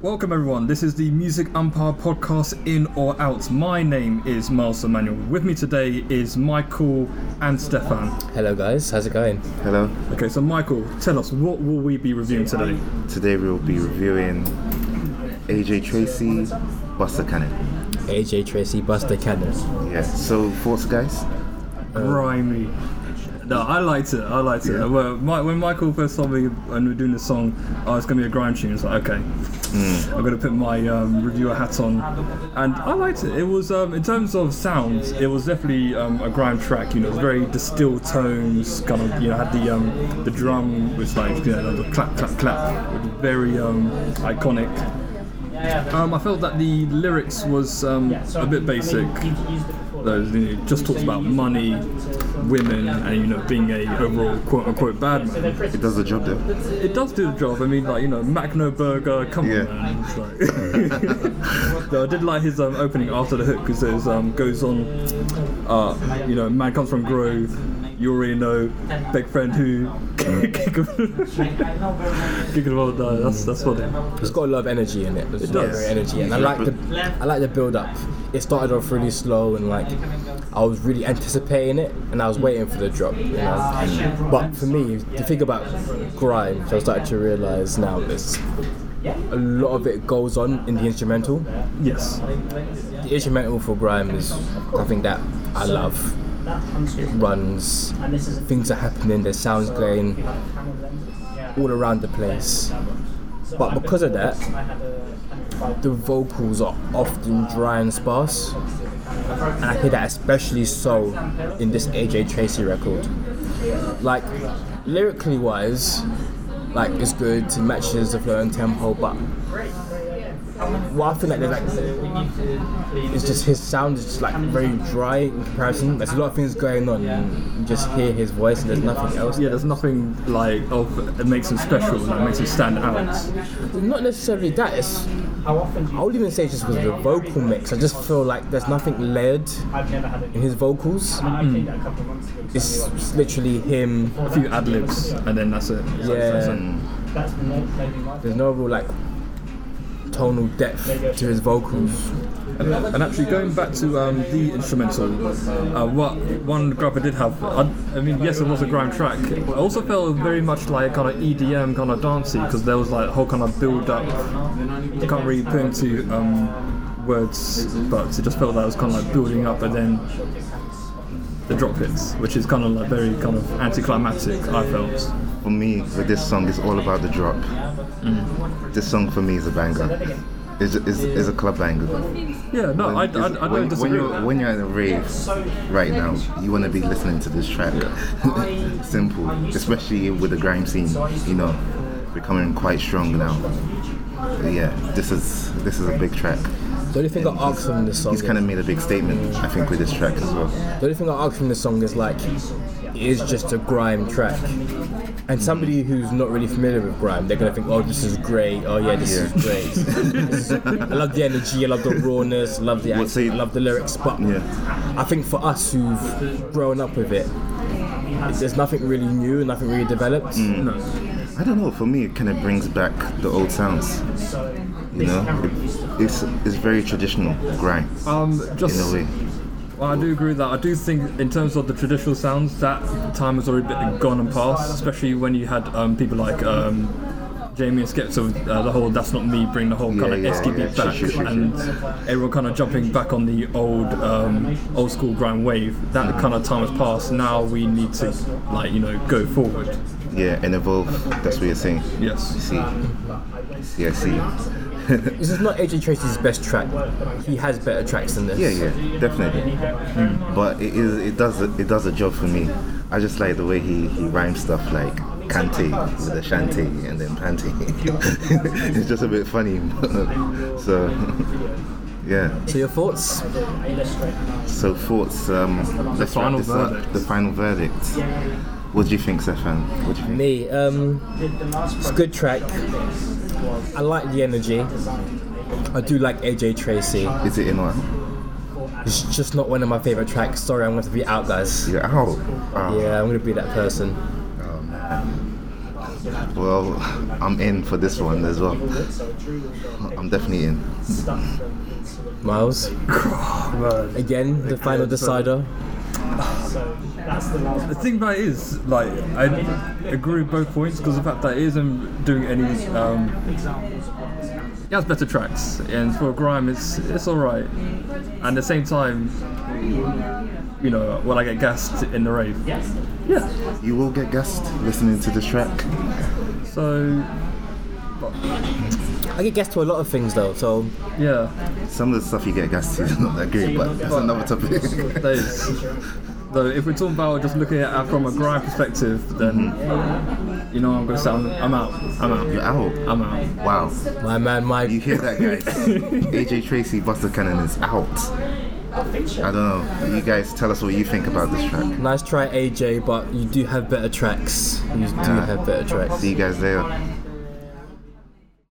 Welcome everyone. This is the Music Umpire podcast in or out. My name is Miles Emmanuel. With me today is Michael and Stefan. Hello guys, how's it going? Hello. Okay, so Michael, tell us what will we be reviewing um, today? Today we'll be reviewing AJ Tracey, Buster Cannon. AJ Tracey, Buster Cannon. Yeah. So thoughts, guys? Grimy. No, I liked it. I liked it. Yeah. Well, my, when Michael first told me when we were doing the song, oh, it's gonna be a grime tune. It's like, okay, I'm gonna put my um, reviewer hat on, and I liked it. It was, um, in terms of sounds, it was definitely um, a grime track. You know, it was very distilled tones. Kind of, you know, had the um, the drum was like, you know, the clap, clap, clap. It was very um, iconic. Um, I felt that the lyrics was um, a bit basic. Though, you know, just talks about money, women, and you know being a overall quote unquote bad man. It does the job though. It does do the job. I mean, like you know, Mac No Burger. Come Yeah. on, man. It's like no, I did like his um, opening after the hook because it um, goes on. Uh, you know, man comes from Grove. You already know, big friend who kick him, kick him all die. That's that's funny. It's got a lot of energy in it. It's It does. very energy, and I like the I like the build up. It started off really slow, and like I was really anticipating it, and I was waiting for the drop. You know? But for me, the thing about grime, so I started to realize now is a lot of it goes on in the instrumental. Yes. The instrumental for grime is something that I love. It runs, things are happening, there's sounds going all around the place. But because of that, the vocals are often dry and sparse. And I hear that especially so in this AJ Tracey record. Like, lyrically wise, like it's good, it matches the flow and tempo, but what I feel like there's like it's just his sound is just like very dry in comparison. There's a lot of things going on you just hear his voice and there's nothing else. Yeah, there's nothing like of that makes him special, that makes him stand out. Not necessarily that, it's I would even say it's just with the vocal mix. I just feel like there's nothing layered in his vocals. Mm. It's literally him. A few ad libs, and then that's it. Yeah. There's no real like tonal depth to his vocals. And actually, going back to um, the instrumental, uh, what one grab I did have, I, I mean, yes, it was a grime track. It also felt very much like kind of EDM, kind of dancey, because there was like a whole kind of build up. I can't really put into um, words, but it just felt like it was kind of like building up, and then the drop hits, which is kind of like very kind of anticlimactic. I felt. For me, with this song, it's all about the drop. Mm. This song for me is a banger. Is is is a club banger. Yeah, no, I, I, I don't when, when you're when you're at a rave right now, you want to be listening to this track. Simple, especially with the grime scene. You know, becoming quite strong now. But yeah, this is this is a big track. The only thing I ask from this song He's kind of made a big statement, I think, with this track as well. the only thing I ask from this song is like it is just a grime track. And somebody who's not really familiar with grime, they're gonna think, "Oh, this is great. Oh yeah, this is great. I love the energy. I love the rawness. I love the accent. I love the lyrics." But Yeah. I think for us who've grown up with it, there's nothing really new and nothing really developed. Mm. no. I don't know. For me, it kind of brings back the old sounds. You know, it, it's it's very traditional grime Um, just in a way. Well, I do agree with that. I do think, in terms of the traditional sounds, that time has already been gone and past. Especially when you had um, people like um, JME and Skepta, with, uh, the whole "That's Not Me" bring the whole kind of Yeah, yeah, Esky yeah. beat back, sure, sure, and everyone kind of jumping back on the old, um, old school grime wave. That kind of time has passed. Now we need to, like, you know, go forward. Yeah, and evolve. That's what you're saying. Yes. See, see, I see. This is not AJ Tracey's best track. He has better tracks than this. Yeah, yeah, definitely. But it is it does a, it does a job for me. I just like the way he he rhymes stuff like Kante with a shanty and then panty. it's just a bit funny. so yeah. So your thoughts? So thoughts. Um, let's final this up. verdict. The final verdict. What do you think, Stefan? What do you think? Me, um, it's a good track. I like the energy. I do like AJ Tracey. Is it in what? It's just not one of my favorite tracks. Sorry, I'm going to be out, guys. Yeah. Oh. oh. Yeah, I'm going to be that person. Well, I'm in for this one as well. I'm definitely in. Miles, Man. again, the final decider. The thing about it is, like, I agree with both points because the fact that it isn't doing any. Um, it has better tracks, and for grime, it's it's all right. And at the same time, you know, when I get gassed in the rave, Yes. yeah. You will get gassed listening to this track. So, I get guessed to a lot of things though, so yeah, Some of the stuff you get gassed to is not that great, but that's another topic. that is. Though, if we're talking about just looking at it from a grime perspective, then mm-hmm. you know, I'm gonna say I'm, I'm out. I'm out. You're out. I'm out. Wow. my man Mike You hear that, guys? AJ Tracey, Buster Cannon is out. I don't know. You guys tell us what you think about this track. Nice try, AJ, but you do have better tracks. You do Yeah. have better tracks. See you guys there.